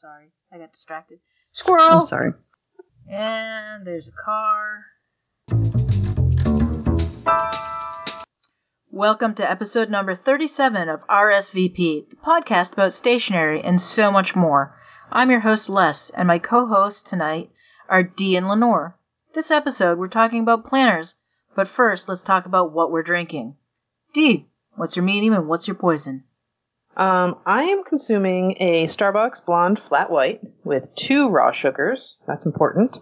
Sorry, I got distracted. Squirrel. I'm sorry. And there's a car. Welcome to episode number 37 of RSVP, the podcast about stationery and so much more. I'm your host, Les, and my co hosts tonight are Dee and Lenore. This episode, we're talking about planners, but first, let's talk about what we're drinking. Dee, what's your medium and what's your poison? Um, I am consuming a Starbucks blonde flat white with two raw sugars. That's important.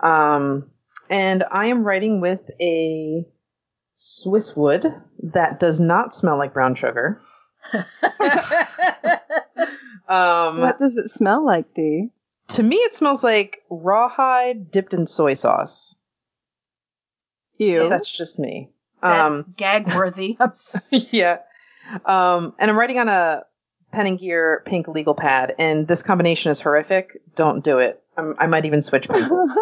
Um, and I am writing with a Swiss wood that does not smell like brown sugar. Um, What does it smell like, Dee? to me, it smells like rawhide dipped in soy sauce. Ew. That's just me. That's Um, gag worthy. Yeah. Um, and I'm writing on a pen and gear pink legal pad, and this combination is horrific. Don't do it. I'm, I might even switch pencils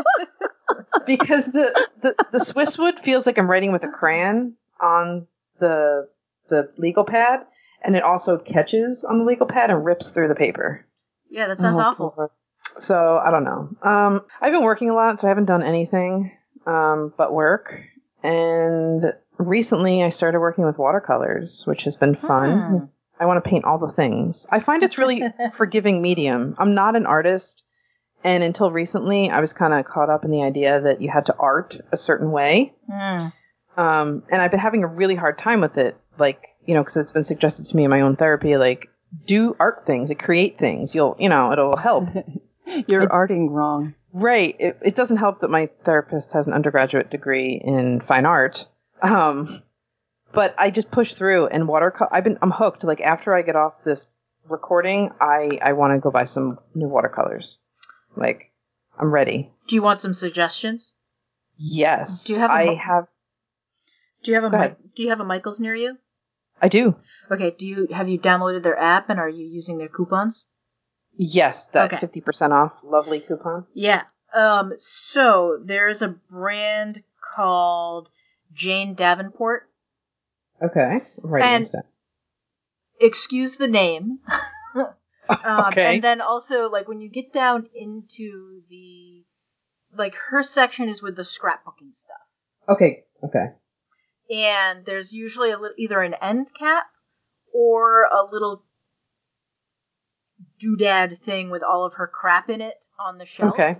because the, the the Swiss wood feels like I'm writing with a crayon on the the legal pad, and it also catches on the legal pad and rips through the paper. Yeah, that sounds Oh, awful. So I don't know. Um, I've been working a lot, so I haven't done anything um, but work. And recently, I started working with watercolors, which has been fun. Hmm. I want to paint all the things. I find it's really forgiving medium. I'm not an artist, and until recently, I was kind of caught up in the idea that you had to art a certain way. Hmm. Um, and I've been having a really hard time with it. Like, you know, because it's been suggested to me in my own therapy, like, do art things, create things. You'll, you know, it'll help. You're arting wrong. Right. It, it doesn't help that my therapist has an undergraduate degree in fine art. Um, but I just push through and watercolor. I've been I'm hooked. Like after I get off this recording, I I want to go buy some new watercolors. Like I'm ready. Do you want some suggestions? Yes. Do you have a I have. Do you have a Mi-. Do you have a Michaels near you? I do. Okay. Do you have you downloaded their app and are you using their coupons? Yes, that Okay. fifty percent off, lovely coupon. Yeah. Um. So there's a brand called Jane Davenport. Okay, writing And-. Excuse the name. Um, okay. And then also, like, when you get down into the, like, her section is with the scrapbooking stuff. okay. Okay. And there's usually a little, either an end cap or a little doodad thing with all of her crap in it on the shelf. Okay.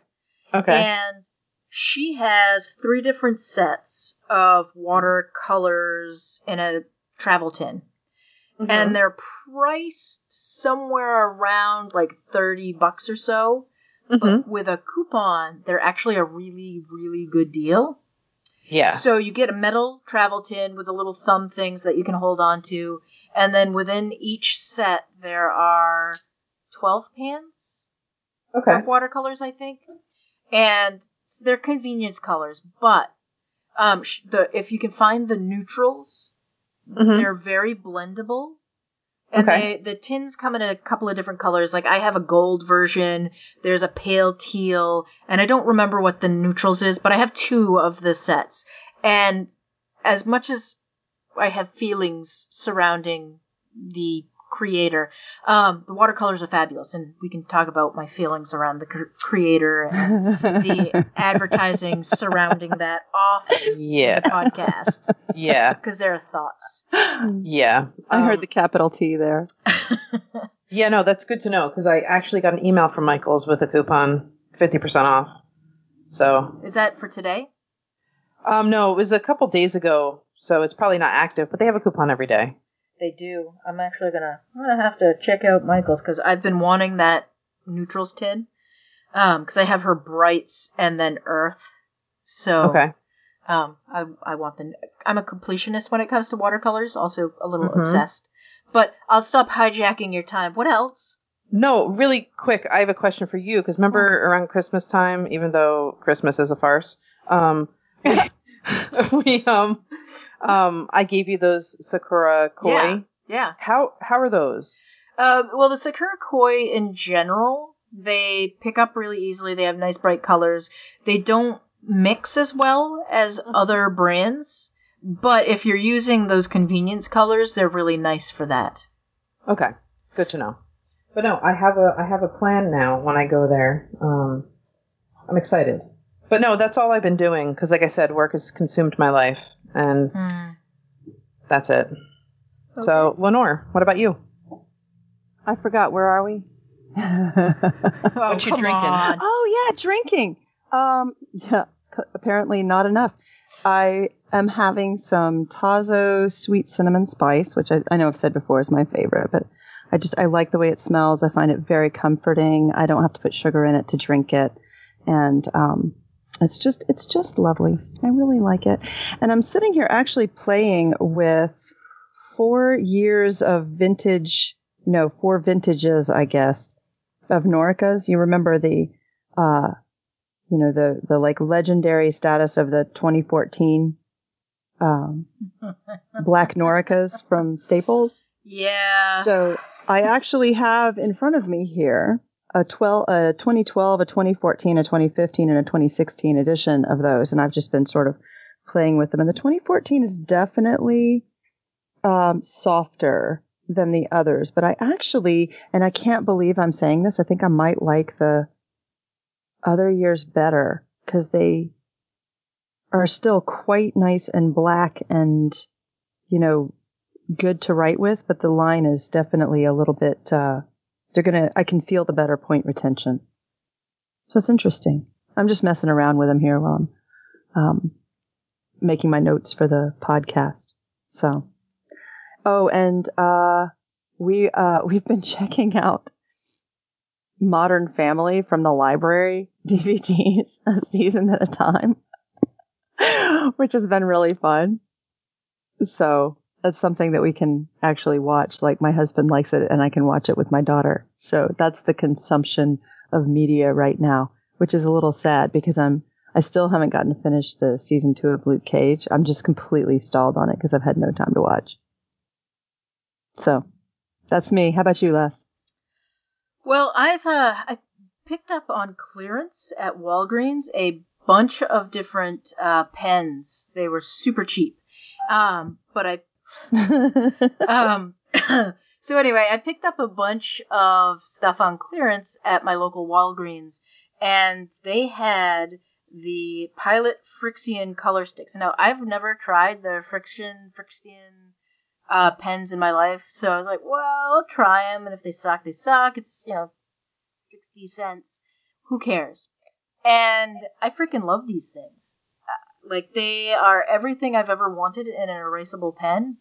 Okay. And she has three different sets of watercolors in a travel tin. Mm-hmm. and they're priced somewhere around like 30 bucks or so Mhm. but with a coupon they're actually a really really good deal yeah. so you get a metal travel tin with the little thumb things that you can hold on to and then within each set there are 12 pans Okay. of watercolors i think and they're convenience colors but um, sh- the if you can find the neutrals Mhm. they're very blendable. And Okay. they, the tins come in a couple of different colors. Like I have a gold version, there's a pale teal, and I don't remember what the neutrals is, but I have two of the sets. And as much as I have feelings surrounding the creator, um, the watercolors are fabulous, and we can talk about my feelings around the cr- creator and the advertising surrounding that off Yeah. the podcast Yeah. because there are thoughts. Yeah. I heard Um, the capital T there. Yeah, no, that's good to know because I actually got an email from Michaels with a coupon, fifty percent off. So, Is that for today? um, no, it was a couple days ago, so it's probably not active, but they have a coupon every day. They do. I'm actually gonna. I'm gonna have to check out Michael's because I've been wanting that neutrals tin. Um, because I have her brights and then Earth. So Okay. um, I I want the. I'm a completionist when it comes to watercolors. Also a little Mhm. obsessed. But I'll stop hijacking your time. What else? No, really quick, I have a question for you because remember around Christmas time, even though Christmas is a farce, um, we um, um, I gave you those Sakura koi. Yeah. Yeah. How how are those? Uh, well, the Sakura Koi in general, they pick up really easily. They have nice bright colors. They don't mix as well as other brands, but if you're using those convenience colors, they're really nice for that. Okay, good to know. But no, I have a I have a plan now when I go there. Um, I'm excited. But no, that's all I've been doing because, like I said, work has consumed my life, and Hmm. that's it. So, Lenore, what about you? I forgot. Where are we? Oh, What you drinking? on. Oh yeah, drinking. Um, yeah, c- apparently not enough. I am having some Tazo sweet cinnamon spice, which I, I know I've said before is my favorite, but I just I like the way it smells. I find it very comforting. I don't have to put sugar in it to drink it, and um, it's just it's just lovely. I really like it. And I'm sitting here actually playing with four years of vintage, no, four vintages, I guess, of Noricas. You remember the, uh, you know, the, the like legendary status of the 2014, um, black Noricas from Staples. Yeah. So I actually have in front of me here a 12, a 2012, a 2014, a 2015, and a 2016 edition of those. And I've just been sort of playing with them. And the 2014 is definitely um, softer than the others. But I actually, and I can't believe I'm saying this, I think I might like the other years better because they are still quite nice and black and, you know, good to write with, but the line is definitely a little bit, uh, they're gonna, I can feel the better point retention. So it's interesting. I'm just messing around with them here while I'm, um, making my notes for the podcast. So, oh, and, uh, we, uh, we've been checking out Modern Family from the library DVDs a season at a time, which has been really fun. So that's something that we can actually watch. Like my husband likes it and I can watch it with my daughter. So that's the consumption of media right now, which is a little sad because I'm, I still haven't gotten to finish the season two of Luke Cage. I'm just completely stalled on it because I've had no time to watch. So that's me. How about you, Les? Well, I've uh, I picked up on clearance at Walgreens a bunch of different uh, pens. They were super cheap, um, but I um, so anyway, I picked up a bunch of stuff on clearance at my local Walgreens, and they had the Pilot Frixion color sticks. Now, I've never tried the Friction Frixion uh, pens in my life, so I was like, well, I'll try them, and if they suck, they suck. It's you know, sixty cents. Who cares? And I freaking love these things. Like they are everything I've ever wanted in an erasable pen.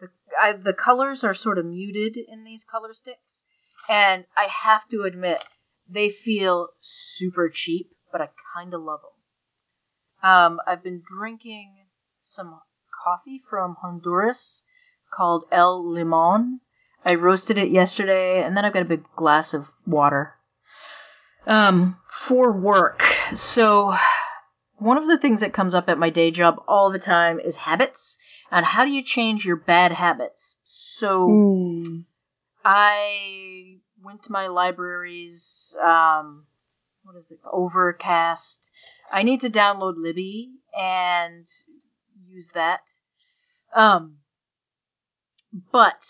The, I, the colors are sort of muted in these color sticks, and I have to admit they feel super cheap, but I kind of love them. Um, I've been drinking some coffee from Honduras called El Limon. I roasted it yesterday, and then I've got a big glass of water. Um, for work. So, one of the things that comes up at my day job all the time is habits and how do you change your bad habits. So, Hmm. I went to my library's um what is it overcast i need to download libby and use that um but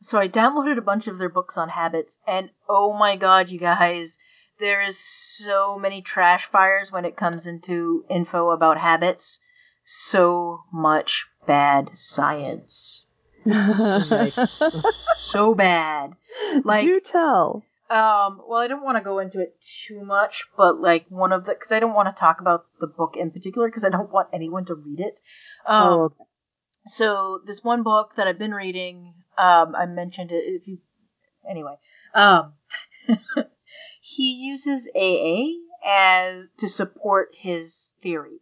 so i downloaded a bunch of their books on habits and oh my god you guys there is so many trash fires when it comes into info about habits so much bad science so bad Like- Do tell. Um, well, I don't want to go into it too much, but like one of the, because I don't want to talk about the book in particular, because I don't want anyone to read it. Um, oh, okay. so this one book that I've been reading, um, I mentioned it. If you, anyway, um, he uses AA as to support his theory,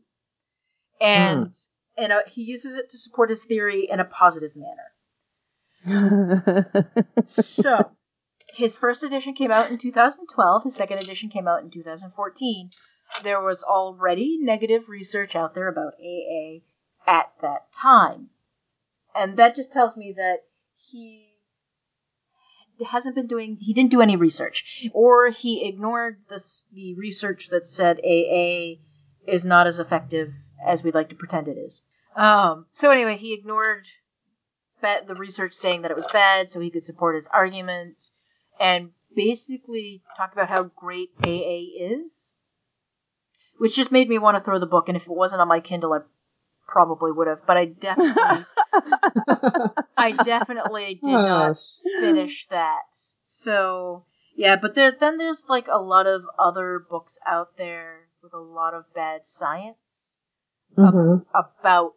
and and uh, he uses it to support his theory in a positive manner. So, his first edition came out in 2012. His second edition came out in 2014. There was already negative research out there about AA at that time. And that just tells me that he hasn't been doing he didn't do any research or he ignored this the research that said AA is not as effective as we'd like to pretend it is. Um so anyway, he ignored the research saying that it was bad so he could support his argument. and basically talk about how great AA is, which just made me want to throw the book. And if it wasn't on my Kindle, I probably would have. But I definitely, I definitely did not finish that. So yeah, but there, then there's like a lot of other books out there with a lot of bad science ab- Mhm. about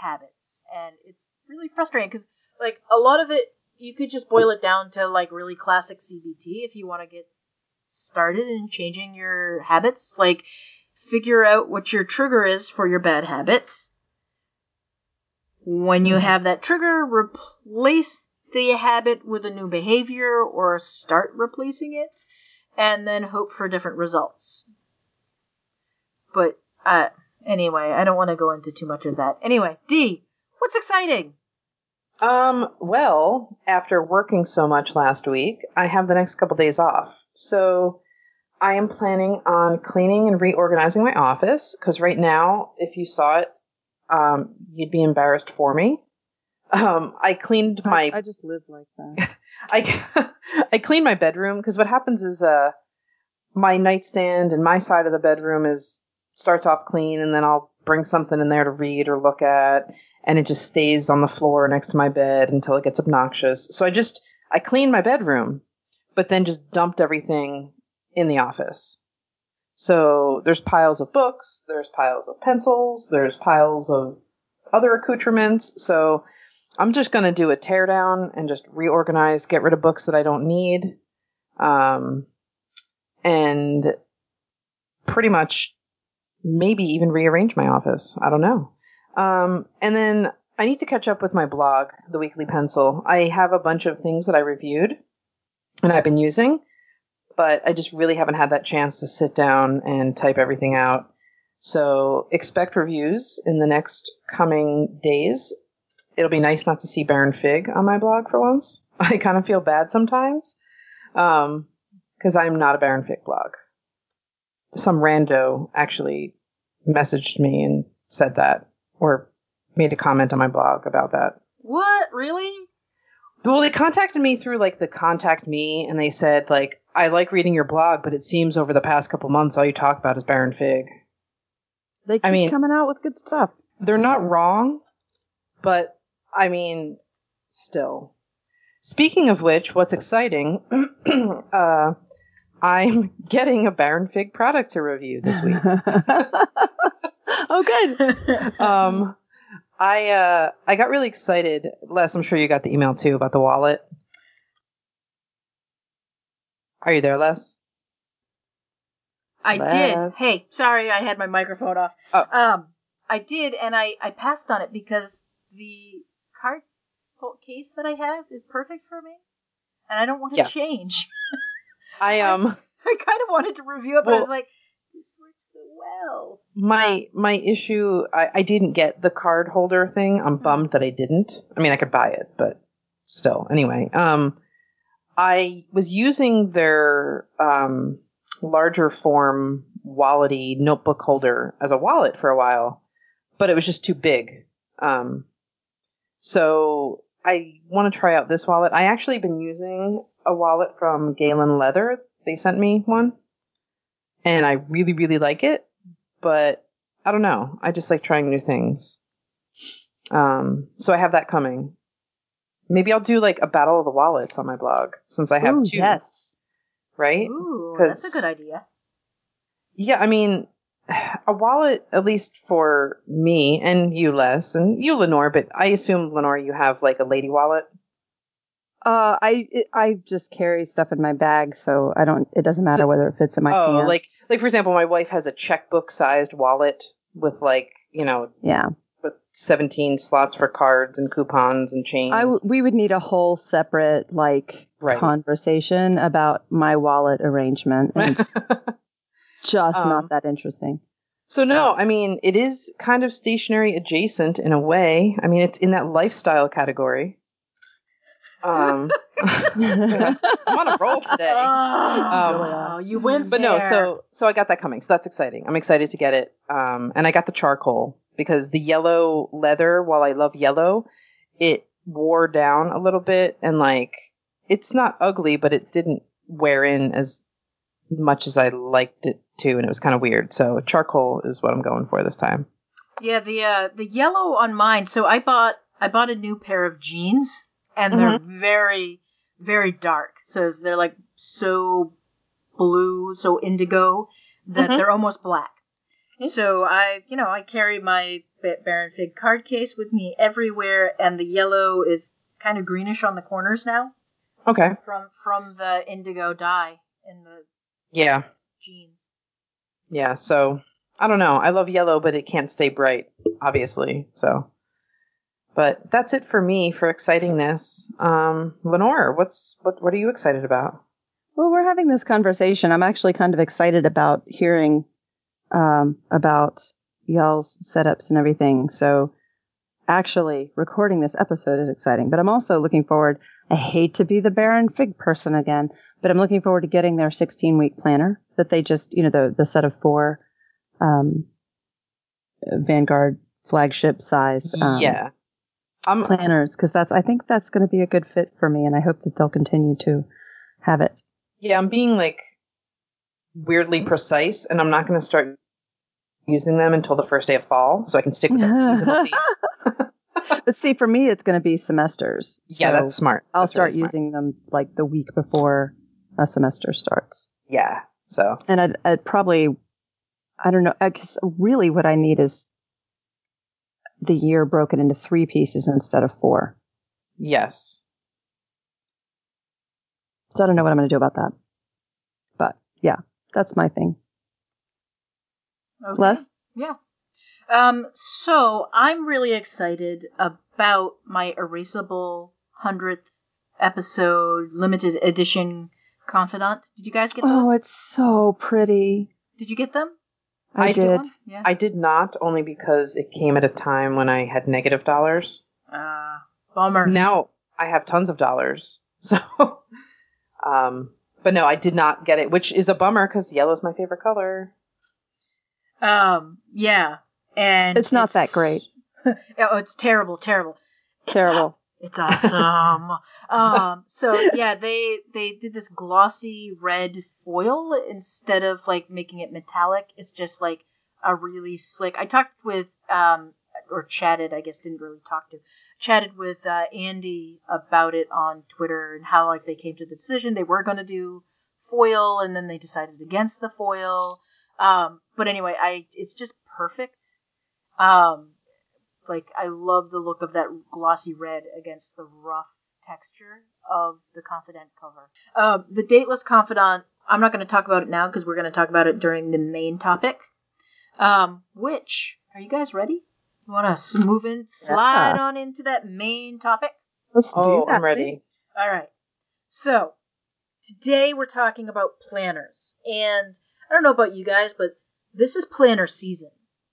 habits, and it's really frustrating because like a lot of it you could just boil it down to like really classic CBT if you want to get started in changing your habits. Like figure out what your trigger is for your bad habit. When you have that trigger, replace the habit with a new behavior or start replacing it and then hope for different results. But uh anyway, I don't want to go into too much of that. Anyway, Dee, what's exciting? Um, well, after working so much last week, I have the next couple days off. So I am planning on cleaning and reorganizing my office because right now, if you saw it, um, you'd be embarrassed for me. Um, I cleaned my I, I just live like that. I I clean my bedroom because what happens is uh my nightstand and my side of the bedroom is starts off clean and then I'll bring something in there to read or look at and it just stays on the floor next to my bed until it gets obnoxious. So I just I cleaned my bedroom but then just dumped everything in the office. So there's piles of books, there's piles of pencils, there's piles of other accoutrements. So I'm just going to do a teardown and just reorganize, get rid of books that I don't need, um, and pretty much maybe even rearrange my office. I don't know. Um, and then I need to catch up with my blog, The Weekly Pencil. I have a bunch of things that I reviewed and I've been using, but I just really haven't had that chance to sit down and type everything out. So expect reviews in the next coming days it'll be nice not to see Baron Fig on my blog for once. I kind of feel bad sometimes um, because I'm not a Baron Fig blog. Some rando actually messaged me and said that or made a comment on my blog about that. What? Really? Well, they contacted me through like the contact me and they said like I like reading your blog, but it seems over the past couple months all you talk about is Baron Fig. They keep I mean- coming out with good stuff. they're not wrong, but I mean, still. Speaking of which, what's exciting, uh, I'm getting a Baron Fig product to review this week. oh, good. um, I uh, I got really excited. Les, I'm sure you got the email too about the wallet. Are you there, Les? I did. Hey, sorry, I had my microphone off. Oh. Um, I did, and I I passed on it because the card case that I have is perfect for me, and I don't want to Yeah. change. I um I kind of wanted to review it, but I was like, this works so well. my my issue I, I didn't get the card holder thing. I'm bummed that I didn't. I mean I could buy it, but still. Anyway, um I was using their um larger form wallety notebook holder as a wallet for a while, but it was just too big. Um so I want to try out this wallet. I actually been using a wallet from Galen Leather. They sent me one. And I really, really like it but I don't know. I just like trying new things. Um, so I have that coming. Maybe I'll do like a battle of the wallets on my blog since I have Ooh, two, yes. right? Ooh, that's a good idea. Yeah, I mean, a wallet, at least for me and you, Les, and you, Lenore, but I assume, Lenore, you have like a lady wallet. Uh, I it, I just carry stuff in my bag, so I don't. It doesn't matter So- whether it fits in my oh, pants. like, like for example, my wife has a checkbook sized wallet with like, you know, yeah. With 17 slots for cards and coupons and change. I w- we would need a whole separate like Right. conversation about my wallet arrangement, it's just Um, not that interesting. So no, I mean it is kind of stationary adjacent in a way. I mean it's in that lifestyle category. Um, I'm on a roll today. Oh, Um, wow, you went But no, so so I got that coming. So that's exciting. I'm excited to get it. Um, and I got the charcoal because the yellow leather, while I love yellow, it wore down a little bit and like it's not ugly, but it didn't wear in as much as I liked it to, and it was kind of weird. So charcoal is what I'm going for this time. Yeah, the uh, the yellow on mine. So I bought I bought a new pair of jeans, and they're very very dark. So they're like so blue, so indigo that Mhm. they're almost black. So I, you know, I carry my Baron Fig card case with me everywhere, and the yellow is kind of greenish on the corners now Okay. from from the indigo dye in the Yeah. jeans. Yeah. So I don't know. I love yellow, but it can't stay bright, obviously. So, but that's it for me for excitingness. Um, Lenore, what's what? What are you excited about? Well, we're having this conversation. I'm actually kind of excited about hearing um, about y'all's setups and everything. So, actually, recording this episode is exciting. But I'm also looking forward. I hate to be the Baron Fig person again, but I'm looking forward to getting their 16 week planner that they just, you know, the the set of four um, Vanguard flagship size um, yeah. I'm planners because that's I think that's going to be a good fit for me, and I hope that they'll continue to have it. yeah. I'm being like weirdly precise, and I'm not going to start using them until the first day of fall, so I can stick with that seasonal theme. but see, for me, it's going to be semesters. Yeah, that's smart. I'll That's start really smart. using them like the week before a semester starts, Yeah. So and I'd, I'd probably, I don't know, because really what I need is the year broken into three pieces instead of four. yes. So I don't know what I'm going to do about that, but yeah, that's my thing. Okay. Les, Yeah. Um, so I'm really excited about my erasable hundredth episode limited edition confidant. Did you guys get those? oh, it's so pretty. Did you get them? I, I did. did. Yeah. I did not only because it came at a time when I had negative dollars. uh, bummer. Now I have tons of dollars. So, um, but no, I did not get it, which is a bummer because yellow is my favorite color. Um, yeah. And It's not that great. oh, it's terrible, terrible. It's Terrible. It's awesome. um, so yeah, they they did this glossy red foil instead of like making it metallic. It's just like a really slick. I talked with um or chatted, I guess didn't really talk to. Chatted with uh, Andy about it on Twitter and how like they came to the decision they were going to do foil and then they decided against the foil. Um, but anyway, I it's just perfect. Um, like I love the look of that glossy red against the rough texture of the Confidant cover. Uh, the Dateless Confidant. I'm not going to talk about it now because we're going to talk about it during the main topic. Um, which are you guys ready? You want to move in, slide Yeah. on into that main topic? Let's Oh, do that. I'm ready. All right. So, today we're talking about planners. And I don't know about you guys, but this is planner season.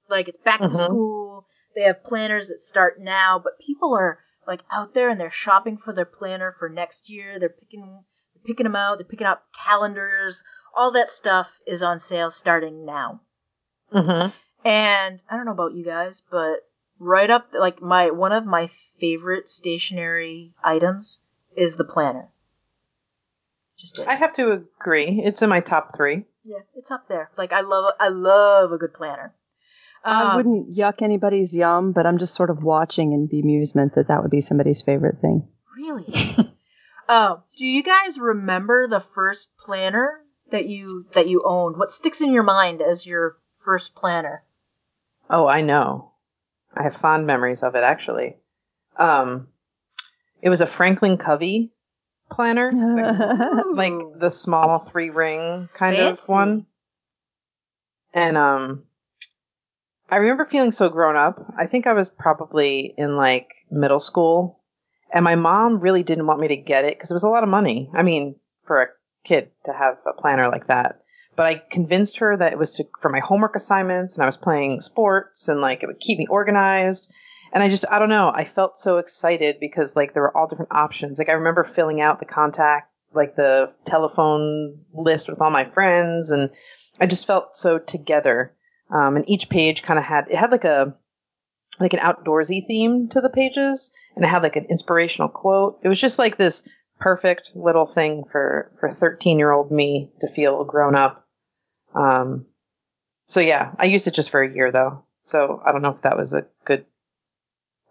Like, it's back to Mhm. school. They have planners that start now, but people are like out there and they're shopping for their planner for next year. They're picking they're picking them out, they're picking out calendars. All that stuff is on sale starting now. Mm-hmm. And I don't know about you guys, but right up like my one of my favorite stationery items is the planner. Just is. I have to agree. It's in my top three. yeah, it's up there. Like I love I love a good planner. I Um, wouldn't yuck anybody's yum, but I'm just sort of watching in bemusement that that would be somebody's favorite thing. really. Oh, do you guys remember the first planner that you that you owned? What sticks in your mind as your first planner? Oh, I know. I have fond memories of it actually. Um, it was a Franklin Covey planner, like, like the small three ring kind Fancy. of one. And um, I remember feeling so grown up. I think I was probably in like middle school, and my mom really didn't want me to get it because it was a lot of money. I mean, for a kid to have a planner like that. But I convinced her that it was to, for my homework assignments, and I was playing sports, and like it would keep me organized. And I just, I don't know, I felt so excited because like there were all different options. Like I remember filling out the contact, like the telephone list with all my friends, and I just felt so together. Um, and each page kind of had it had like a like an outdoorsy theme to the pages, and it had like an inspirational quote. It was just like this perfect little thing for for 13 year old me to feel grown up. Um, so yeah, I used it just for a year though. So I don't know if that was a good,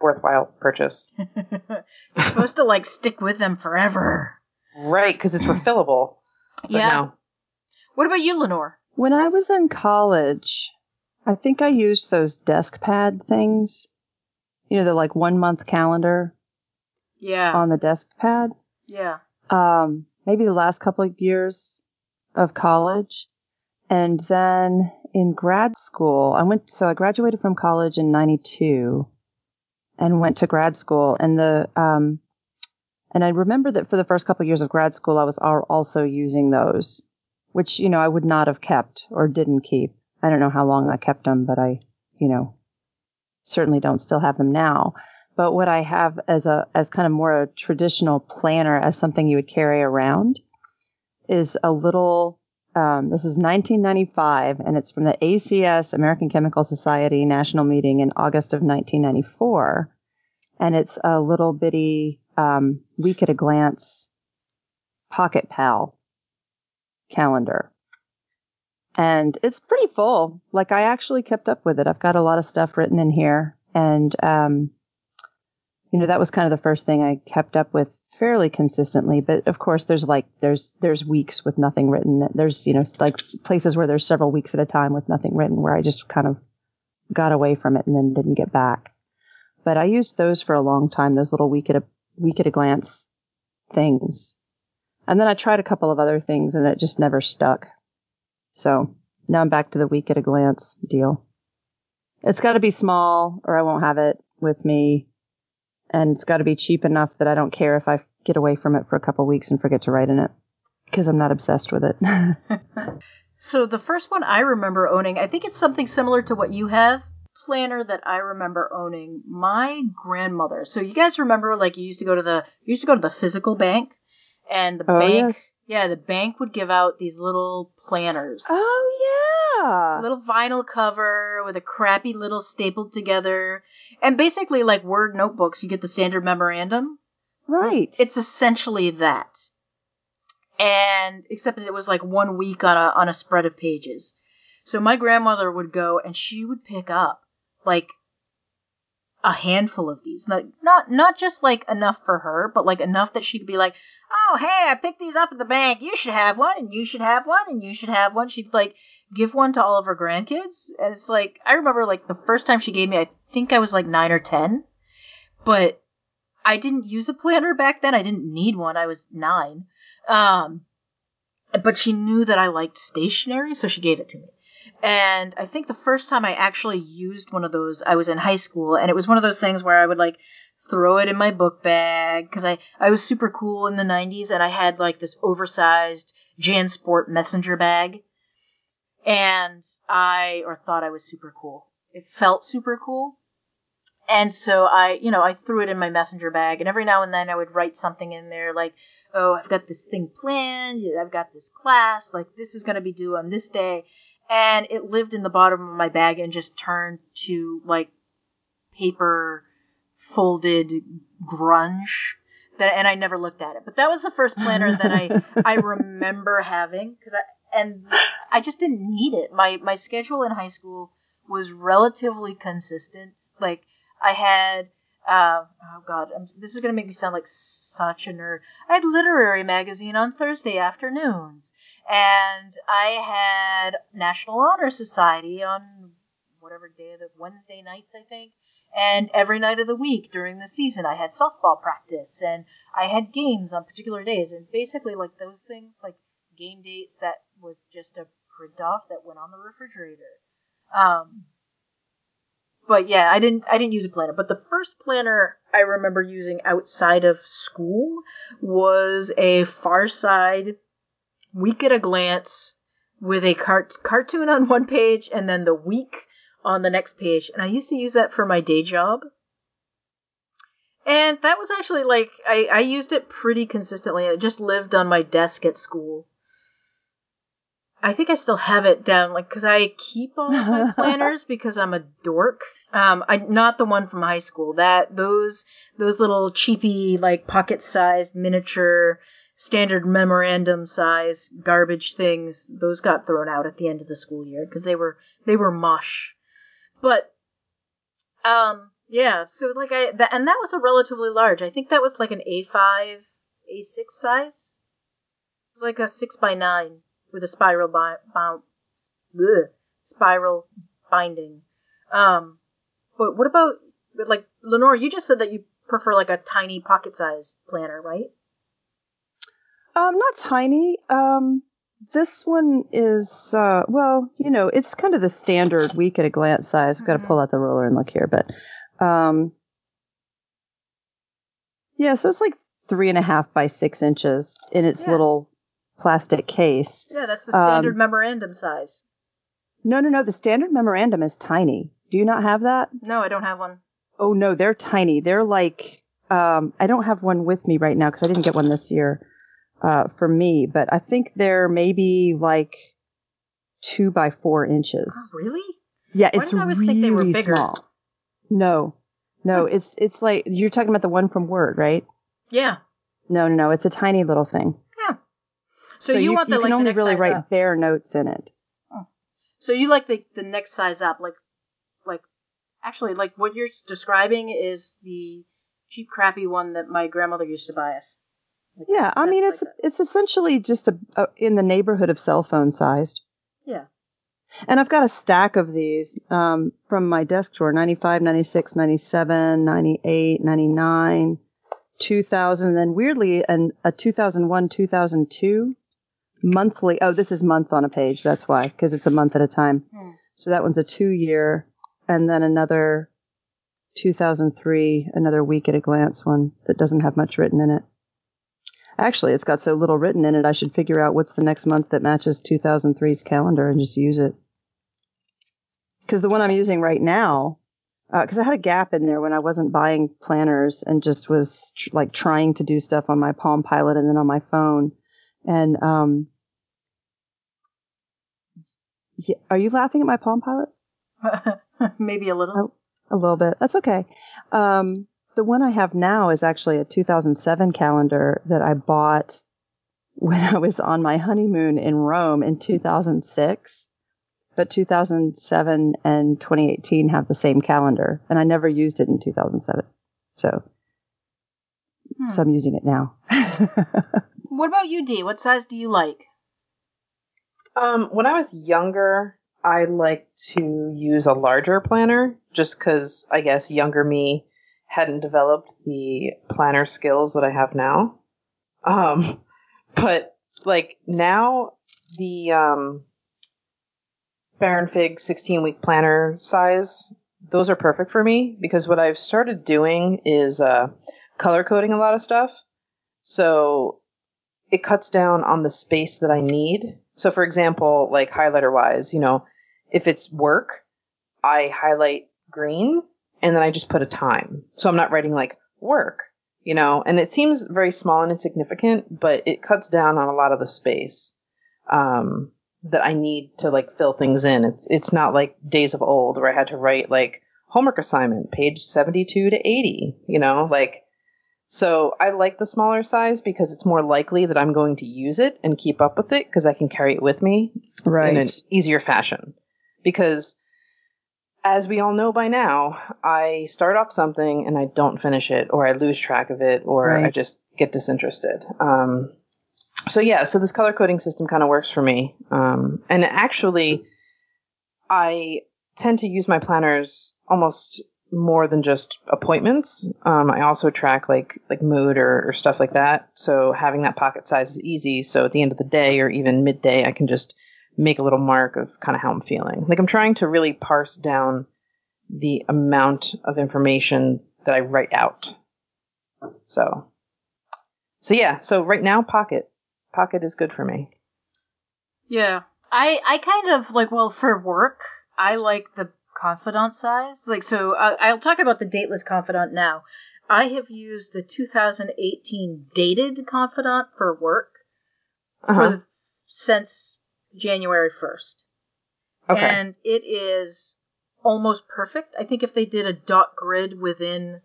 worthwhile purchase. You're supposed to like stick with them forever. Right, because it's refillable. But Yeah. no. What about you, Lenore? When I was in college, I think I used those desk pad things. You know, the like one month calendar Yeah. on the desk pad. yeah. Um, maybe the last couple of years of college. And then in grad school, I went, so I graduated from college in 92 and went to grad school. And the, um, and I remember that for the first couple of years of grad school, I was also using those, which, you know, I would not have kept or didn't keep. I don't know how long I kept them, but I, you know, certainly don't still have them now. But what I have as a, as kind of more a traditional planner as something you would carry around is a little, um, this is 1995 and it's from the ACS, American Chemical Society National Meeting in August of 1994. And it's a little bitty, um, week at a glance pocket pal calendar. And it's pretty full. Like I actually kept up with it. I've got a lot of stuff written in here and, um, you know that was kind of the first thing I kept up with fairly consistently. But of course, there's like there's there's weeks with nothing written. There's you know like places where there's several weeks at a time with nothing written, where I just kind of got away from it and then didn't get back. But I used those for a long time. Those little week at a week at a glance things, and then I tried a couple of other things and it just never stuck. So now I'm back to the week at a glance deal. It's got to be small or I won't have it with me and it's got to be cheap enough that I don't care if I get away from it for a couple weeks and forget to write in it because I'm not obsessed with it. So the first one I remember owning, I think it's something similar to what you have. Planner that I remember owning, my grandmother. So you guys remember, like you used to go to the you used to go to the physical bank, and the oh bank, yes. yeah, the bank would give out these little planners, Oh yeah. a little vinyl cover with a crappy little stapled together, and basically like word notebooks. You get the standard memorandum. right. It's essentially that. And except that it was like one week on a on a spread of pages. So my grandmother would go and she would pick up like a handful of these. Not not not just like enough for her, but like enough that she could be like, "Oh, hey, I picked these up at the bank. You should have one, and you should have one, and you should have one." She'd like give one to all of her grandkids. And it's like I remember like the first time she gave me, I think I was like 9 or 10. But I didn't use a planner back then. I didn't need one. I was 9. Um but she knew that I liked stationery, so she gave it to me. And I think the first time I actually used one of those, I was in high school, and it was one of those things where I would like throw it in my book bag because I, I was super cool in the 90s and I had like this oversized JanSport messenger bag. And I, or thought I was super cool. It felt super cool. And so I, you know, I threw it in my messenger bag, and every now and then I would write something in there like, oh, I've got this thing planned, I've got this class, like this is going to be due on this day. And it lived in the bottom of my bag and just turned to like paper folded grunge. That, and I never looked at it. But that was the first planner that I, I remember having because I, and I just didn't need it. My, my schedule in high school was relatively consistent. Like I had, uh, oh god, um this is gonna make me sound like such a nerd. I had literary magazine on Thursday afternoons, and I had National Honor Society on whatever day of the Wednesday nights, I think. And every night of the week during the season, I had softball practice, and I had games on particular days, and basically like those things, like game dates, that was just a print off that went on the refrigerator. Um, but yeah, I didn't I didn't use a planner. But the first planner I remember using outside of school was a Far Side week at a glance with a cart- cartoon on one page and then the week on the next page. And I used to use that for my day job. And that was actually like I, I used it pretty consistently. It just lived on my desk at school. I think I still have it down, like, because I keep all of my planners because I'm a dork. Um, I not the one from high school. That those those little cheapy, like pocket-sized miniature, standard memorandum size garbage things. Those got thrown out at the end of the school year because they were they were mush. But, um, yeah. So like I that, and that was a relatively large. I think that was like an A five, A six size. It was like a six by nine with a spiral bi- bound ugh, spiral binding. Um, but what about like Lenore? You just said that you prefer like a tiny pocket-sized planner, right? Um, not tiny. Um, this one is uh, well, you know, it's kind of the standard week at a glance size. I've got to Mhm. pull out the ruler and look here, but um, yeah, so it's like three and a half by six inches in its Yeah. little plastic case. Yeah, that's the standard Um, memorandum size. No, no, no. The standard memorandum is tiny. Do you not have that? No, I don't have one. Oh no, they're tiny. They're like um, I don't have one with me right now because I didn't get one this year uh, for me, but I think they're maybe like two by four inches. Oh, really? Yeah, Why it's did I always really think they were bigger? small. No, no, it's it's like you're talking about the one from Word, right? Yeah. No, no, no. It's a tiny little thing. So, you, want the you like can only really write up. bare notes in it. So you like the the next size up, like like actually like what you're describing is the cheap crappy one that my grandmother used to buy us. Like, Yeah, I mean it's like it's essentially just a, a in the neighborhood of cell phone sized. yeah. And I've got a stack of these um, from my desk drawer 95, 96, 97, 98, 99, 2000, and then weirdly, an, a 2001, 2002 monthly. Oh, this is month on a page. That's why, because it's a month at a time. Hmm. So that one's a two year, and then another 2003, another week at a glance one that doesn't have much written in it. Actually, it's got so little written in it, I should figure out what's the next month that matches 2003's calendar and just use it. Because the one I'm using right now, because I had a gap in there when I wasn't buying planners and just was tr- like trying to do stuff on my Palm Pilot and then on my phone. And um, yeah, are you laughing at my Palm Pilot? Maybe a little. A little bit. That's okay. Um, the one I have now is actually a 2007 calendar that I bought when I was on my honeymoon in Rome in 2006. But 2007 and 2018 have the same calendar, and I never used it in 2007. So, Hmm. so I'm using it now. What about you, Dee? What size do you like? Um, when I was younger, I liked to use a larger planner just because I guess younger me hadn't developed the planner skills that I have now. Um, but like now, the um, Baron Fig 16 week planner size, those are perfect for me because what I've started doing is uh, color coding a lot of stuff. So it cuts down on the space that I need. So, for example, like highlighter wise, you know, if it's work, I highlight green and then I just put a time. So I'm not writing like work, you know, and it seems very small and insignificant, but it cuts down on a lot of the space um, that I need to like fill things in. It's it's not like days of old where I had to write like homework assignment, page 72 to 80, you know, like so I like the smaller size because it's more likely that I'm going to use it and keep up with it because I can carry it with me in an easier fashion. Because as we all know by now, I start off something and I don't finish it, or I lose track of it, or I just get disinterested. Um, so yeah, so this color coding system kind of works for me. Um, and actually, I tend to use my planners almost more than just appointments. Um, I also track like like mood or, or stuff like that. So having that pocket size is easy. So at the end of the day or even midday, I can just make a little mark of kind of how I'm feeling. Like I'm trying to really parse down the amount of information that I write out. So, so yeah. So right now, Pocket, Pocket is good for me. Yeah. I I kind of like well for work, I like the confidant size. Like so uh, I'll talk about the dateless confidant now. I have used the 2018 dated confidant for work Uh-huh. for since January 1st. Okay. And it is almost perfect. I think if they did a dot grid within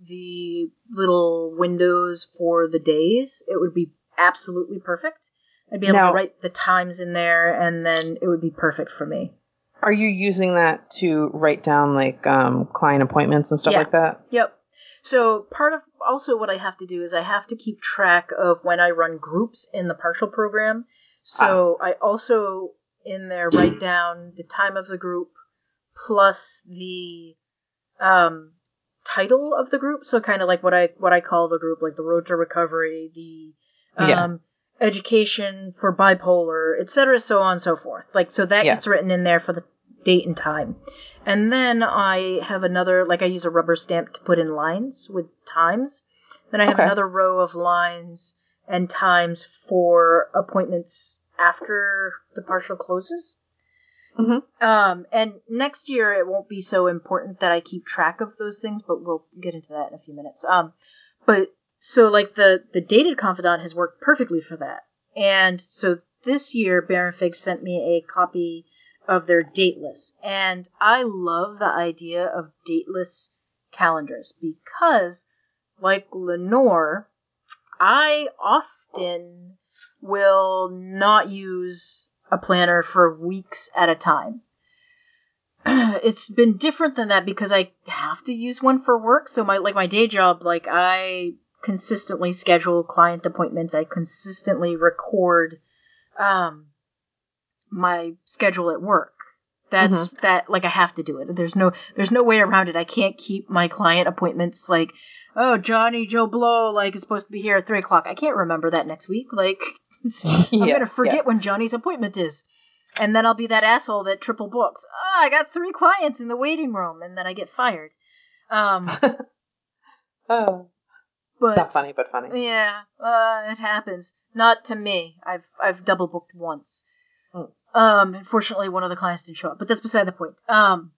the little windows for the days, it would be absolutely perfect. I'd be able Now- to write the times in there and then it would be perfect for me. Are you using that to write down like um, client appointments and stuff Yeah. like that? Yep. So part of also what I have to do is I have to keep track of when I run groups in the partial program. So I also in there write down the time of the group plus the um, title of the group. So kind of like what I what I call the group, like the road to recovery, the um, Yeah. Education for bipolar, etc., so on and so forth. Like so that Yeah. gets written in there for the date and time. And then I have another, like I use a rubber stamp to put in lines with times. Then I have Okay. another row of lines and times for appointments after the partial closes. Mhm. Um, and next year it won't be so important that I keep track of those things, but we'll get into that in a few minutes. Um, but so like the the dated confidant has worked perfectly for that, and so this year Baron Fig sent me a copy of their dateless, and I love the idea of dateless calendars because, like Lenore, I often will not use a planner for weeks at a time. it's been different than that because I have to use one for work. So my like my day job, like I consistently schedule client appointments. I consistently record um my schedule at work. That's that like I have to do it. There's no there's no way around it. I can't keep my client appointments like, oh Johnny Joe Blow like is supposed to be here at three o'clock. I can't remember that next week. Like I'm Yeah, gonna forget yeah. when Johnny's appointment is. And then I'll be that asshole that triple books. Oh, I got three clients in the waiting room, and then I get fired. Um, Oh, but not funny, but funny. yeah, uh, it happens. Not to me. I've I've double booked once. Mm. Um, unfortunately, one of the clients didn't show up, but that's beside the point. Um,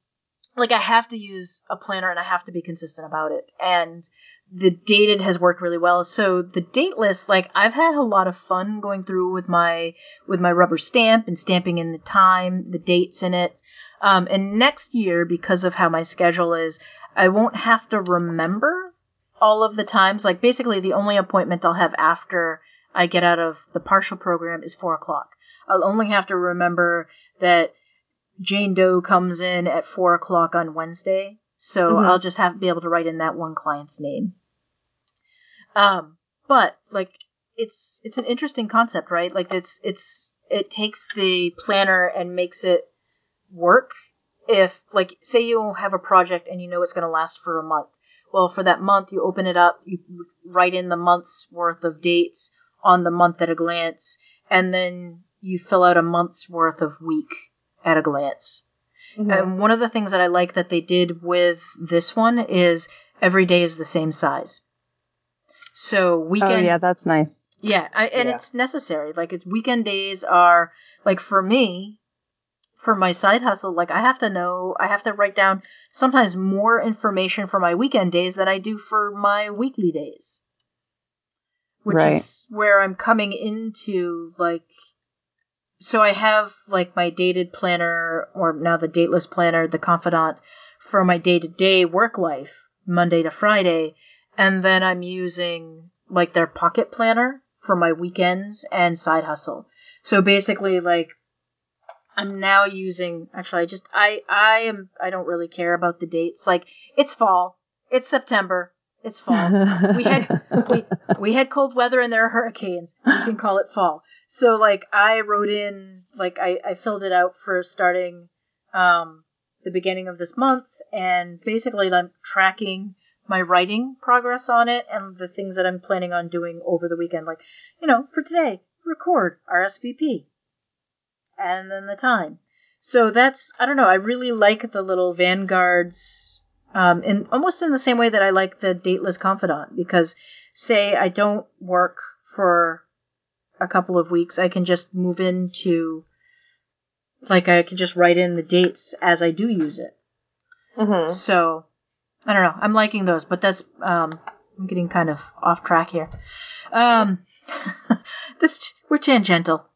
like I have to use a planner and I have to be consistent about it. And the dated has worked really well. So the date list, like I've had a lot of fun going through with my with my rubber stamp and stamping in the time, the dates in it. Um, and next year, because of how my schedule is, I won't have to remember all of the times. Like basically, the only appointment I'll have after I get out of the partial program is four o'clock. I'll only have to remember that Jane Doe comes in at four o'clock on Wednesday, so Mhm. I'll just have to be able to write in that one client's name. Um, but like it's it's an interesting concept, right? Like it's it's it takes the planner and makes it work. If like say you have a project and you know it's going to last for a month, well, for that month you open it up, you write in the month's worth of dates on the month at a glance, and then you fill out a month's worth of week at a glance. Mhm. And one of the things that I like that they did with this one is every day is the same size. So weekend, Oh yeah, that's nice. yeah, I, and Yeah. it's necessary. Like it's weekend days are like for me, for my side hustle. Like I have to know, I have to write down sometimes more information for my weekend days than I do for my weekly days. Which Right. is where I'm coming into like. So I have like my dated planner, or now the dateless planner, the confidant for my day to day work life, Monday to Friday, and then I'm using like their pocket planner for my weekends and side hustle. So basically, like I'm now using. Actually, I just I I am I don't really care about the dates. Like it's fall, it's September, it's fall. we had we we had cold weather and there are hurricanes. We can call it fall. So like I wrote in like I I filled it out for starting um the beginning of this month and basically I'm tracking my writing progress on it and the things that I'm planning on doing over the weekend like you know for today record RSVP and then the time. So that's I don't know, I really like the little vanguards um in almost in the same way that I like the dateless confidant because say I don't work for a couple of weeks, I can just move into like I can just write in the dates as I do use it. Mhm. So I don't know. I'm liking those, but that's um I'm getting kind of off track here. Um this we're tangential.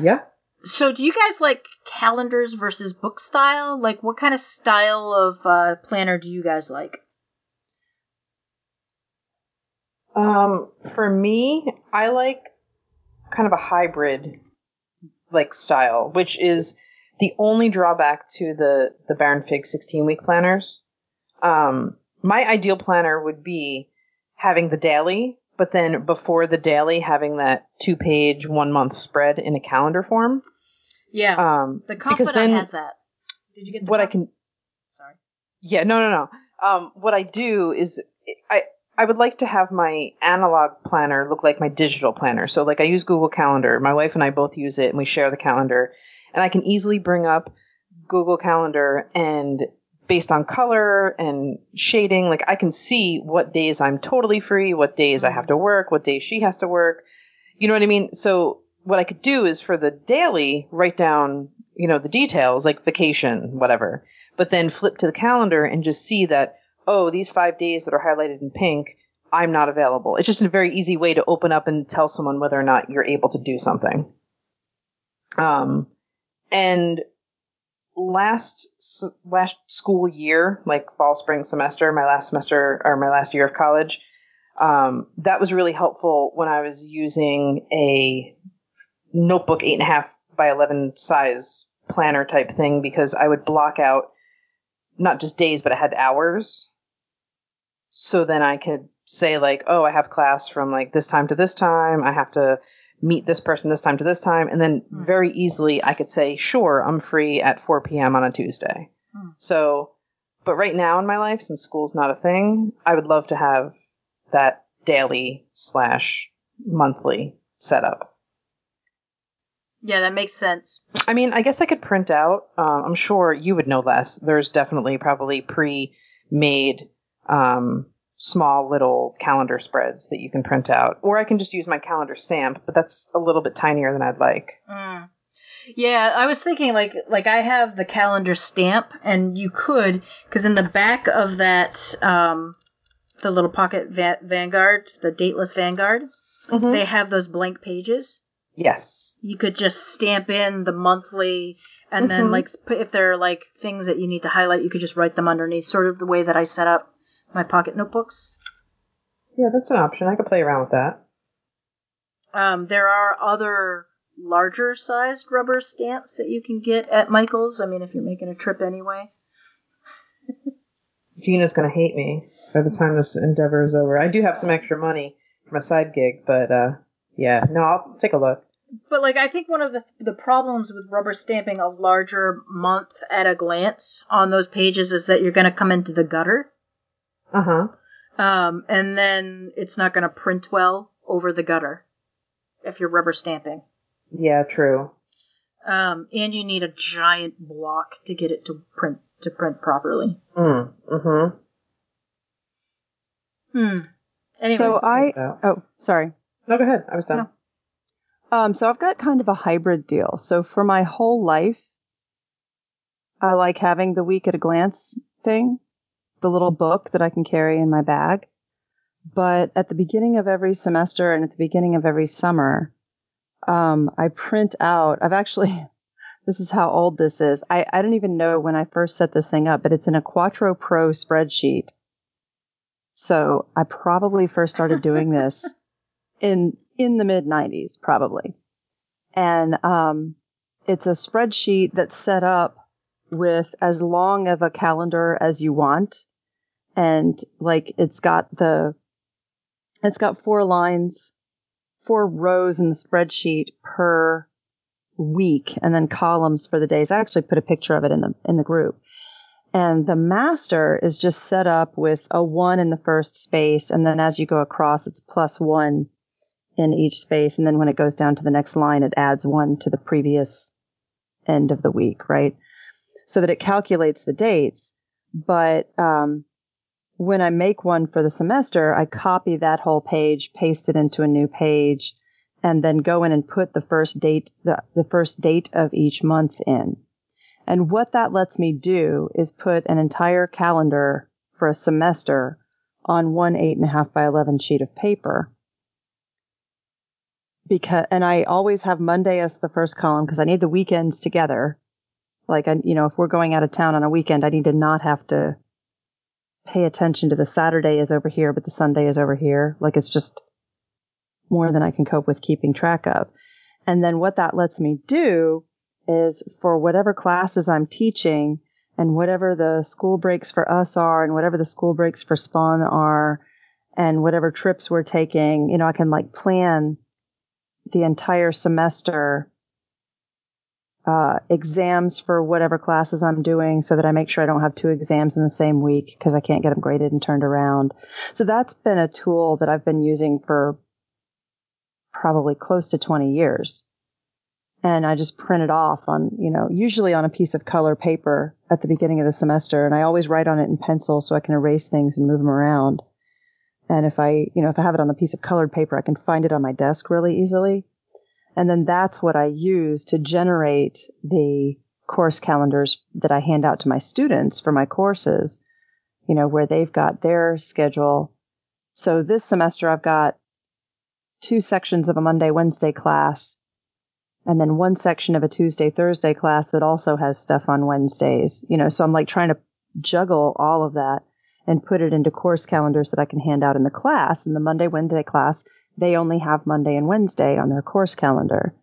Yeah. So, do you guys like calendars versus book style? Like, what kind of style of uh, planner do you guys like? Um, for me, I like kind of a hybrid like style, which is the only drawback to the the Baron Fig 16 week planners. Um, my ideal planner would be having the daily, but then before the daily, having that two page, one month spread in a calendar form. Yeah, Um, the because confidant then has that. Did you get the what I can Sorry. Yeah, no, no, no. Um, what I do is I I would like to have my analog planner look like my digital planner. So, like, I use Google Calendar. My wife and I both use it, and we share the calendar. And I can easily bring up Google Calendar and based on color and shading, like I can see what days I'm totally free, what days I have to work, what days she has to work. You know what I mean? So what I could do is for the daily, write down, you know, the details like vacation, whatever, but then flip to the calendar and just see that, oh, these five days that are highlighted in pink, I'm not available. It's just a very easy way to open up and tell someone whether or not you're able to do something. Um, and last last school year, like fall spring semester, my last semester or my last year of college, um, that was really helpful when I was using a notebook eight and a half by eleven size planner type thing because I would block out not just days but I had hours. So then I could say like, oh, I have class from like this time to this time. I have to meet this person this time to this time, and then Hmm. very easily I could say, sure, I'm free at 4 p.m. on a Tuesday. Hmm. So, but right now in my life, since school's not a thing, I would love to have that daily slash monthly setup. Yeah, that makes sense. I mean, I guess I could print out. Uh, I'm sure you would know less. There's definitely probably pre-made um, small little calendar spreads that you can print out, or I can just use my calendar stamp, but that's a little bit tinier than I'd like. Mm. Yeah, I was thinking like like I have the calendar stamp, and you could because in the back of that um, the little pocket va- Vanguard, the dateless Vanguard, they have those blank pages. Yes. You could just stamp in the monthly, and then Mhm. like if there are like things that you need to highlight, you could just write them underneath. Sort of the way that I set up my pocket notebooks. Yeah, that's an option. I could play around with that. Um, there are other larger sized rubber stamps that you can get at Michael's. I mean, if you're making a trip anyway. Gina's going to hate me by the time this endeavor is over. I do have some extra money from a side gig, but uh, yeah, no, I'll take a look. But like, I think one of the the problems with rubber stamping a larger month at a glance on those pages is that you're going to come into the gutter, Uh huh. um, and then it's not going to print well over the gutter if you're rubber stamping. Yeah, true. Um, and you need a giant block to get it to print to print properly. Mm. Mm hmm. Hmm. Anyways, So I about. oh sorry. No, go ahead. I was done. No. Um, so I've got kind of a hybrid deal. So for my whole life, I like having the week at a glance thing, the little book that I can carry in my bag. But at the beginning of every semester and at the beginning of every summer, um, I print out. I've actually, this is how old this is. I, I don't even know when I first set this thing up, but it's in a Quattro Pro spreadsheet. So I probably first started doing this in in the mid 90s probably. And um, it's a spreadsheet that's set up with as long of a calendar as you want. And like it's got the it's got four lines four rows in the spreadsheet per week and then columns for the days. I actually put a picture of it in the in the group. And the master is just set up with a one in the first space. And then as you go across it's plus one in each space. And then when it goes down to the next line, it adds one to the previous end of the week, right? So that it calculates the dates. But um, when I make one for the semester, I copy that whole page, paste it into a new page, and then go in and put the first date, the, the first date of each month in. And what that lets me do is put an entire calendar for a semester on one eight and a half by 11 sheet of paper because and I always have Monday as the first column because I need the weekends together. Like I, you know, if we're going out of town on a weekend, I need to not have to pay attention to the Saturday is over here, but the Sunday is over here. Like it's just more than I can cope with keeping track of. And then what that lets me do is for whatever classes I'm teaching and whatever the school breaks for us are and whatever the school breaks for Spawn are and whatever trips we're taking, you know, I can like plan the entire semester uh, exams for whatever classes I'm doing so that I make sure I don't have two exams in the same week because I can't get them graded and turned around. So that's been a tool that I've been using for probably close to 20 years. And I just print it off on, you know, usually on a piece of color paper at the beginning of the semester. And I always write on it in pencil so I can erase things and move them around. And if I, you know, if I have it on the piece of colored paper, I can find it on my desk really easily. And then that's what I use to generate the course calendars that I hand out to my students for my courses, you know, where they've got their schedule. So this semester I've got two sections of a Monday, Wednesday class, and then one section of a Tuesday, Thursday class that also has stuff on Wednesdays, you know, so I'm like trying to juggle all of that and put it into course calendars that I can hand out in the class. In the Monday, Wednesday class, they only have Monday and Wednesday on their course calendar.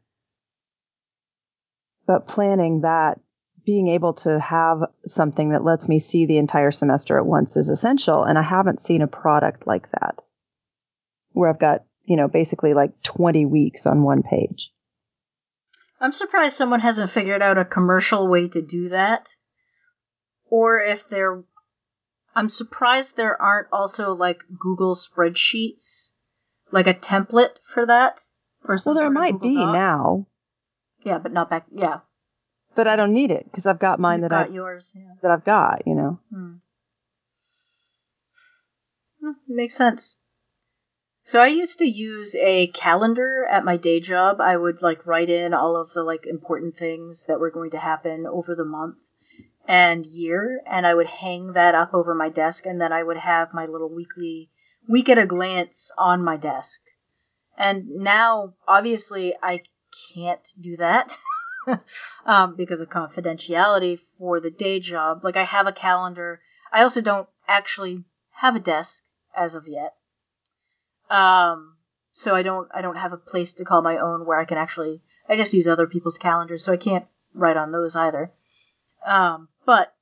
But planning that, being able to have something that lets me see the entire semester at once is essential. And I haven't seen a product like that where I've got, you know, basically like 20 weeks on one page. I'm surprised someone hasn't figured out a commercial way to do that. Or if they're I'm surprised there aren't also like Google spreadsheets, like a template for that. Or well, there might be Doc. now. Yeah, but not back. Yeah, but I don't need it because I've got mine You've that got I yours yeah. that I've got. You know. Hmm. Hmm, makes sense. So I used to use a calendar at my day job. I would like write in all of the like important things that were going to happen over the month and year, and I would hang that up over my desk, and then I would have my little weekly week at a glance on my desk. And now, obviously, I can't do that um, because of confidentiality for the day job. Like, I have a calendar. I also don't actually have a desk as of yet. Um, so I don't I don't have a place to call my own where I can actually I just use other people's calendars, so I can't write on those either. Um, but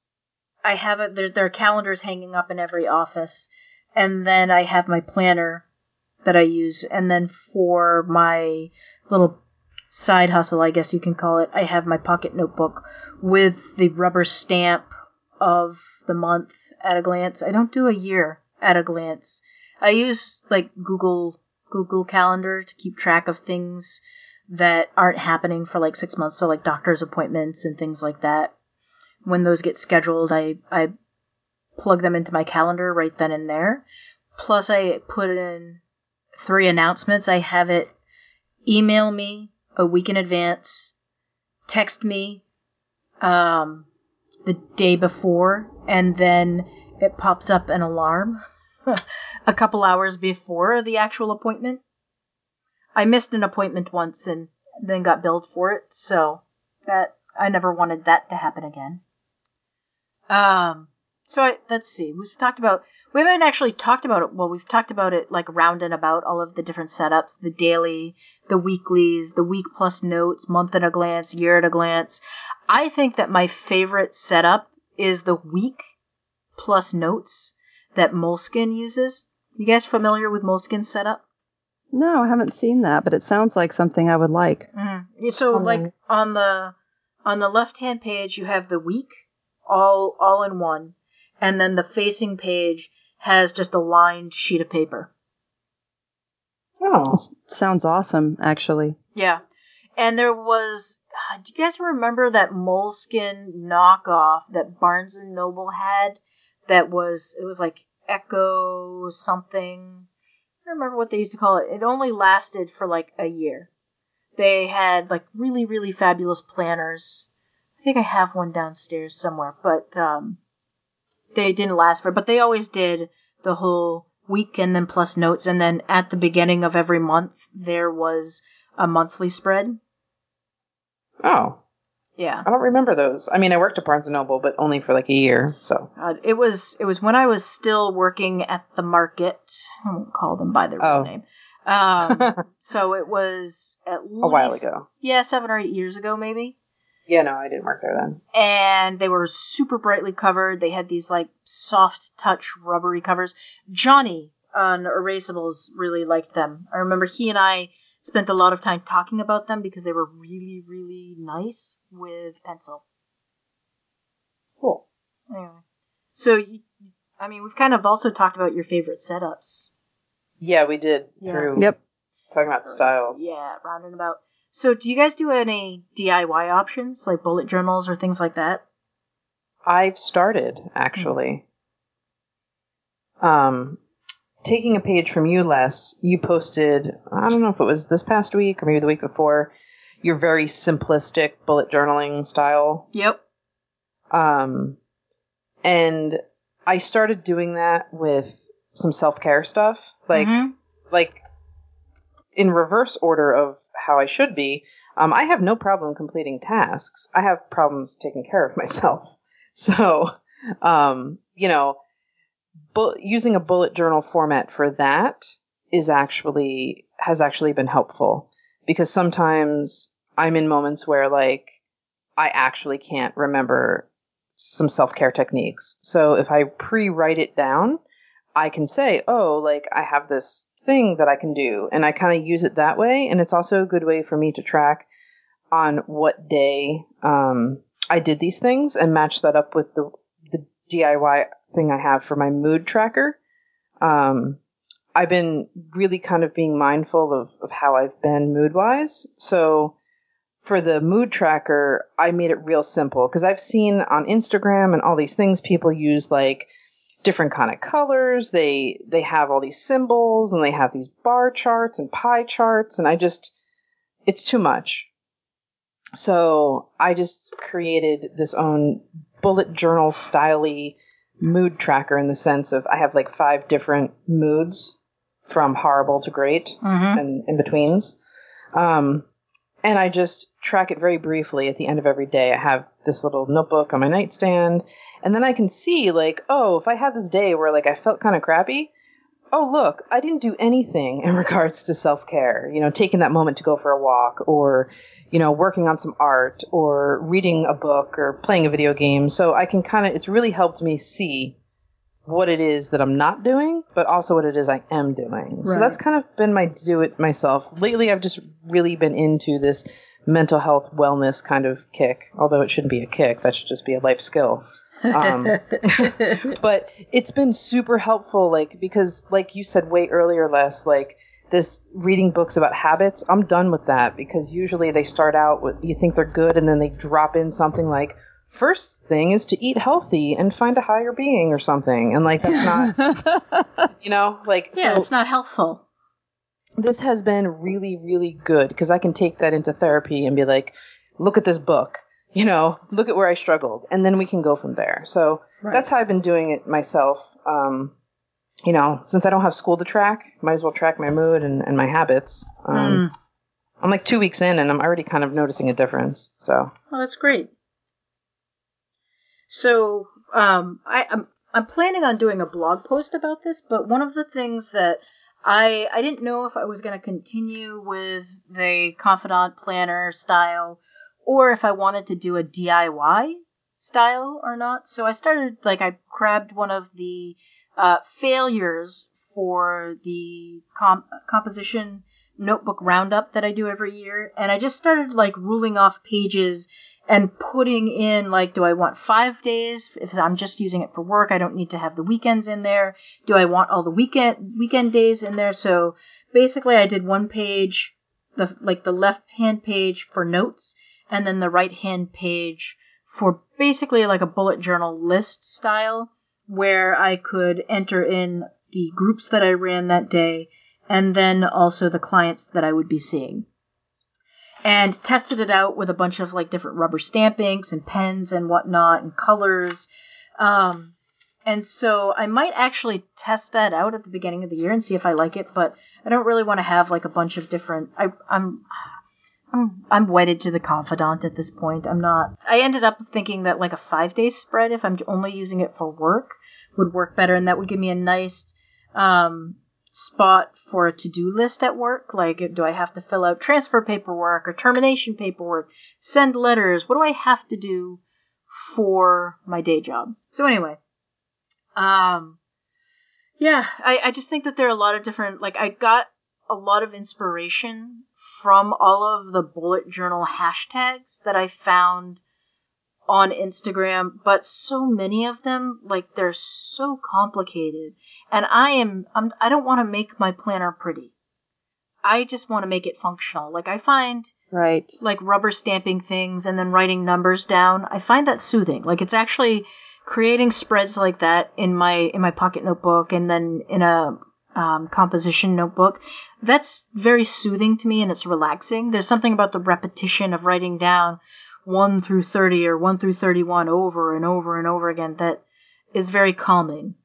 I have it. There, there are calendars hanging up in every office, and then I have my planner that I use, and then for my little side hustle, I guess you can call it, I have my pocket notebook with the rubber stamp of the month at a glance. I don't do a year at a glance. I use like Google Google Calendar to keep track of things that aren't happening for like six months, so like doctor's appointments and things like that when those get scheduled, I, I plug them into my calendar right then and there. Plus, I put in three announcements. I have it email me a week in advance, text me um, the day before, and then it pops up an alarm a couple hours before the actual appointment. I missed an appointment once and then got billed for it, so that I never wanted that to happen again. Um, so I, let's see. We've talked about. We haven't actually talked about it. Well, we've talked about it like round and about all of the different setups: the daily, the weeklies, the week plus notes, month at a glance, year at a glance. I think that my favorite setup is the week plus notes that Moleskine uses. You guys familiar with Moleskine setup? No, I haven't seen that, but it sounds like something I would like. Mm-hmm. So, um, like on the on the left hand page, you have the week all all in one, and then the facing page has just a lined sheet of paper. Oh, sounds awesome, actually. Yeah, and there was. Uh, do you guys remember that Moleskine knockoff that Barnes and Noble had? That was it was like Echo something. I don't remember what they used to call it. It only lasted for like a year. They had like really really fabulous planners I think I have one downstairs somewhere, but um, they didn't last for. But they always did the whole week and then plus notes, and then at the beginning of every month there was a monthly spread. Oh, Yeah. I don't remember those. I mean, I worked at Barnes and Noble, but only for like a year. So Uh, it was it was when I was still working at the market. I won't call them by their real Oh. name. Um, so it was at least a while ago. Yeah, seven or eight years ago, maybe. Yeah, no, I didn't work there then. And they were super brightly covered. They had these like soft touch rubbery covers. Johnny on Erasables really liked them. I remember he and I spent a lot of time talking about them because they were really, really nice with pencil. Cool. Anyway, so you, I mean, we've kind of also talked about your favorite setups. Yeah, we did Yeah. through Yep. talking about styles. Yeah, round and about. So, do you guys do any DIY options like bullet journals or things like that? I've started actually. Um, taking a page from you, Les. You posted. I don't know if it was this past week or maybe the week before. Your very simplistic bullet journaling style. Yep. Um, and I started doing that with some self care stuff, like Mhm. like in reverse order of how I should be. Um, I have no problem completing tasks. I have problems taking care of myself. So, um, you know, bu- using a bullet journal format for that is actually has actually been helpful because sometimes I'm in moments where like I actually can't remember some self care techniques. So if I pre write it down, I can say, oh, like I have this thing that I can do. And I kind of use it that way. And it's also a good way for me to track on what day um, I did these things and match that up with the, the DIY thing I have for my mood tracker. Um, I've been really kind of being mindful of, of how I've been mood wise. So for the mood tracker, I made it real simple because I've seen on Instagram and all these things people use like different kind of colors. They they have all these symbols and they have these bar charts and pie charts and I just it's too much. So I just created this own bullet journal styley mood tracker in the sense of I have like five different moods from horrible to great Mm-hmm. and in betweens. Um, and I just track it very briefly at the end of every day. I have this little notebook on my nightstand, and then I can see like, oh, if I had this day where like I felt kind of crappy, oh look, I didn't do anything in regards to self care. You know, taking that moment to go for a walk, or you know, working on some art, or reading a book, or playing a video game. So I can kind of, it's really helped me see what it is that I'm not doing, but also what it is I am doing. So that's kind of been my do it myself. Lately, I've just really been into this mental health wellness kind of kick, although it shouldn't be a kick, that should just be a life skill. Um, but it's been super helpful, like, because, like you said way earlier, Les, like, this reading books about habits, I'm done with that because usually they start out with you think they're good and then they drop in something like, first thing is to eat healthy and find a higher being or something. And like, that's not, you know, like, yeah, so it's not helpful. this has been really, really good because I can take that into therapy and be like, look at this book, you know, look at where I struggled. And then we can go from there. So Right. that's how I've been doing it myself. Um, you know, since I don't have school to track, might as well track my mood and, and my habits. Um, Mm. I'm like two weeks in and I'm already kind of noticing a difference. So, Oh, that's great. So, um, I, I'm I'm planning on doing a blog post about this, but one of the things that I I didn't know if I was going to continue with the confidant planner style, or if I wanted to do a DIY style or not. So I started like I grabbed one of the uh, failures for the com- composition notebook roundup that I do every year, and I just started like ruling off pages and putting in like, do I want five days? If I'm just using it for work, I don't need to have the weekends in there. Do I want all the weekend weekend days in there? So basically, I did one page, the like the left hand page for notes, and then the right hand page for basically like a bullet journal list style, where I could enter in the groups that I ran that day, and then also the clients that I would be seeing and tested it out with a bunch of like different rubber stamp inks and pens and whatnot and colors. Um, And so I might actually test that out at the beginning of the year and see if I like it, but I don't really want to have like a bunch of different I I'm I'm I'm wedded to the confidant at this point. I'm not I ended up thinking that like a 5-day spread if I'm only using it for work would work better and that would give me a nice um spot for a to-do list at work? Like do i have to fill out transfer paperwork or termination paperwork send letters? What do i have to do for my day job? So anyway um yeah i, I just think that there are a lot of different like i got a lot of inspiration from all of the bullet journal hashtags that i found on Instagram, but so many of them, like they're so complicated. And I am, I'm, I don't want to make my planner pretty. I just want to make it functional. Like I find, right, like rubber stamping things and then writing numbers down. I find that soothing. Like it's actually creating spreads like that in my in my pocket notebook and then in a um, composition notebook. That's very soothing to me and it's relaxing. There's something about the repetition of writing down 1 through 30 or 1 through 31 over and over and over again that is very calming.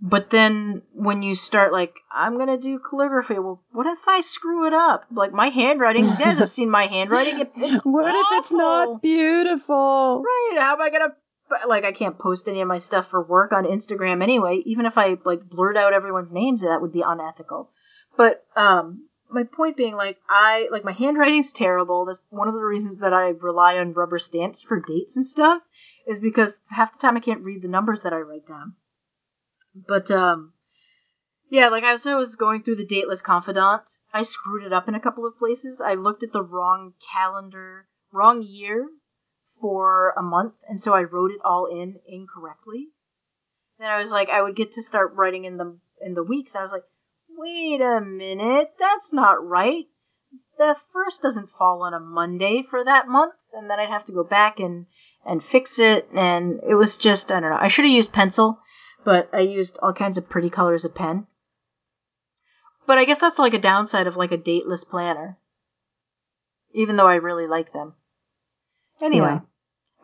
But then when you start like, I'm gonna do calligraphy, well, what if I screw it up? Like my handwriting, you guys have seen my handwriting. It, it's what awful. if it's not beautiful? Right? How am I gonna? Like I can't post any of my stuff for work on Instagram anyway. Even if I like blurt out everyone's names, that would be unethical. But um, my point being like i like my handwriting's terrible that's one of the reasons that i rely on rubber stamps for dates and stuff is because half the time i can't read the numbers that i write down but um yeah like as i was going through the dateless confidant i screwed it up in a couple of places i looked at the wrong calendar wrong year for a month and so i wrote it all in incorrectly then i was like i would get to start writing in the in the weeks i was like wait a minute, that's not right. The first doesn't fall on a Monday for that month, and then I'd have to go back and, and fix it, and it was just, I don't know. I should have used pencil, but I used all kinds of pretty colors of pen. But I guess that's like a downside of like a dateless planner. Even though I really like them. Anyway, yeah.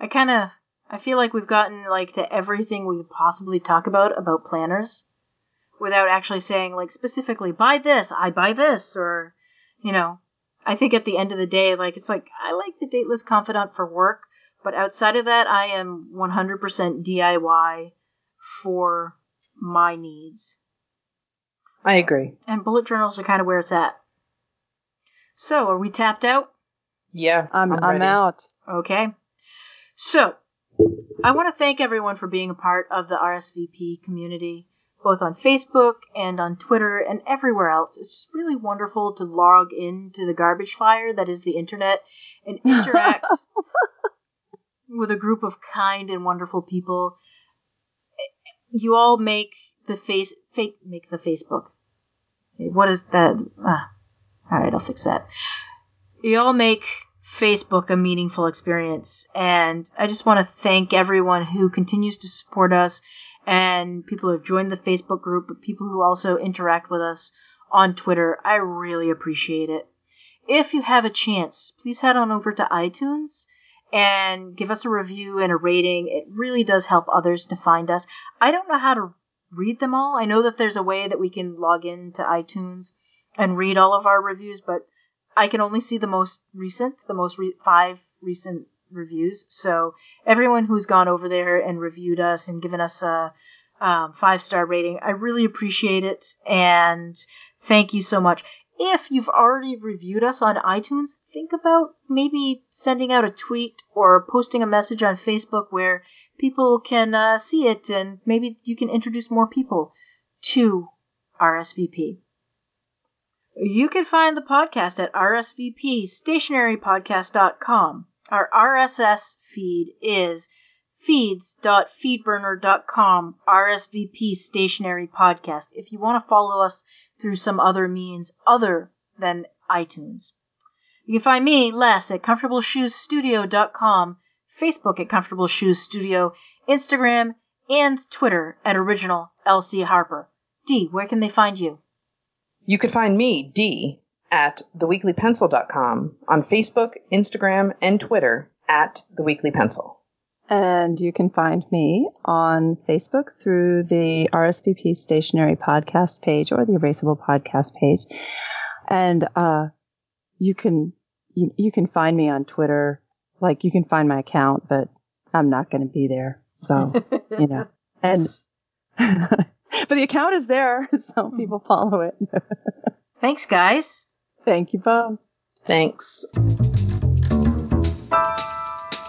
I kind of I feel like we've gotten like to everything we could possibly talk about about planners without actually saying like specifically buy this, I buy this, or you know, I think at the end of the day, like it's like I like the dateless confidant for work, but outside of that, I am 100% DIY for my needs. I agree. And bullet journals are kind of where it's at. So, are we tapped out? Yeah, I'm I'm, I'm out. Okay. So, I want to thank everyone for being a part of the RSVP community both on Facebook and on Twitter and everywhere else. It's just really wonderful to log into the garbage fire that is the internet and interact with a group of kind and wonderful people. You all make the face fake make the Facebook. What is that? Ah, all right, I'll fix that. You all make Facebook a meaningful experience, and I just want to thank everyone who continues to support us and people who have joined the Facebook group, but people who also interact with us on Twitter. I really appreciate it. If you have a chance, please head on over to iTunes and give us a review and a rating. It really does help others to find us. I don't know how to read them all. I know that there's a way that we can log into iTunes and read all of our reviews, but I can only see the most recent, the most re- five recent reviews. So everyone who's gone over there and reviewed us and given us a um, five star rating, I really appreciate it and thank you so much. If you've already reviewed us on iTunes, think about maybe sending out a tweet or posting a message on Facebook where people can uh, see it and maybe you can introduce more people to RSVP. You can find the podcast at rsvpstationerypodcast.com. Our RSS feed is feeds.feedburner.com RSVP stationery podcast if you want to follow us through some other means other than iTunes. You can find me, Les, at comfortableshoesstudio.com, Facebook at Comfortable Shoes Studio, Instagram, and Twitter at Original LC Harper. Dee, where can they find you? You could find me, Dee, at theweeklypencil.com, on Facebook, Instagram, and Twitter at theweeklypencil. And you can find me on Facebook through the RSVP Stationery podcast page or the Erasable podcast page. And uh, you can you, you can find me on Twitter. Like you can find my account, but I'm not going to be there. So you know, and but the account is there, so people follow it. Thanks, guys. Thank you, Bob. Thanks.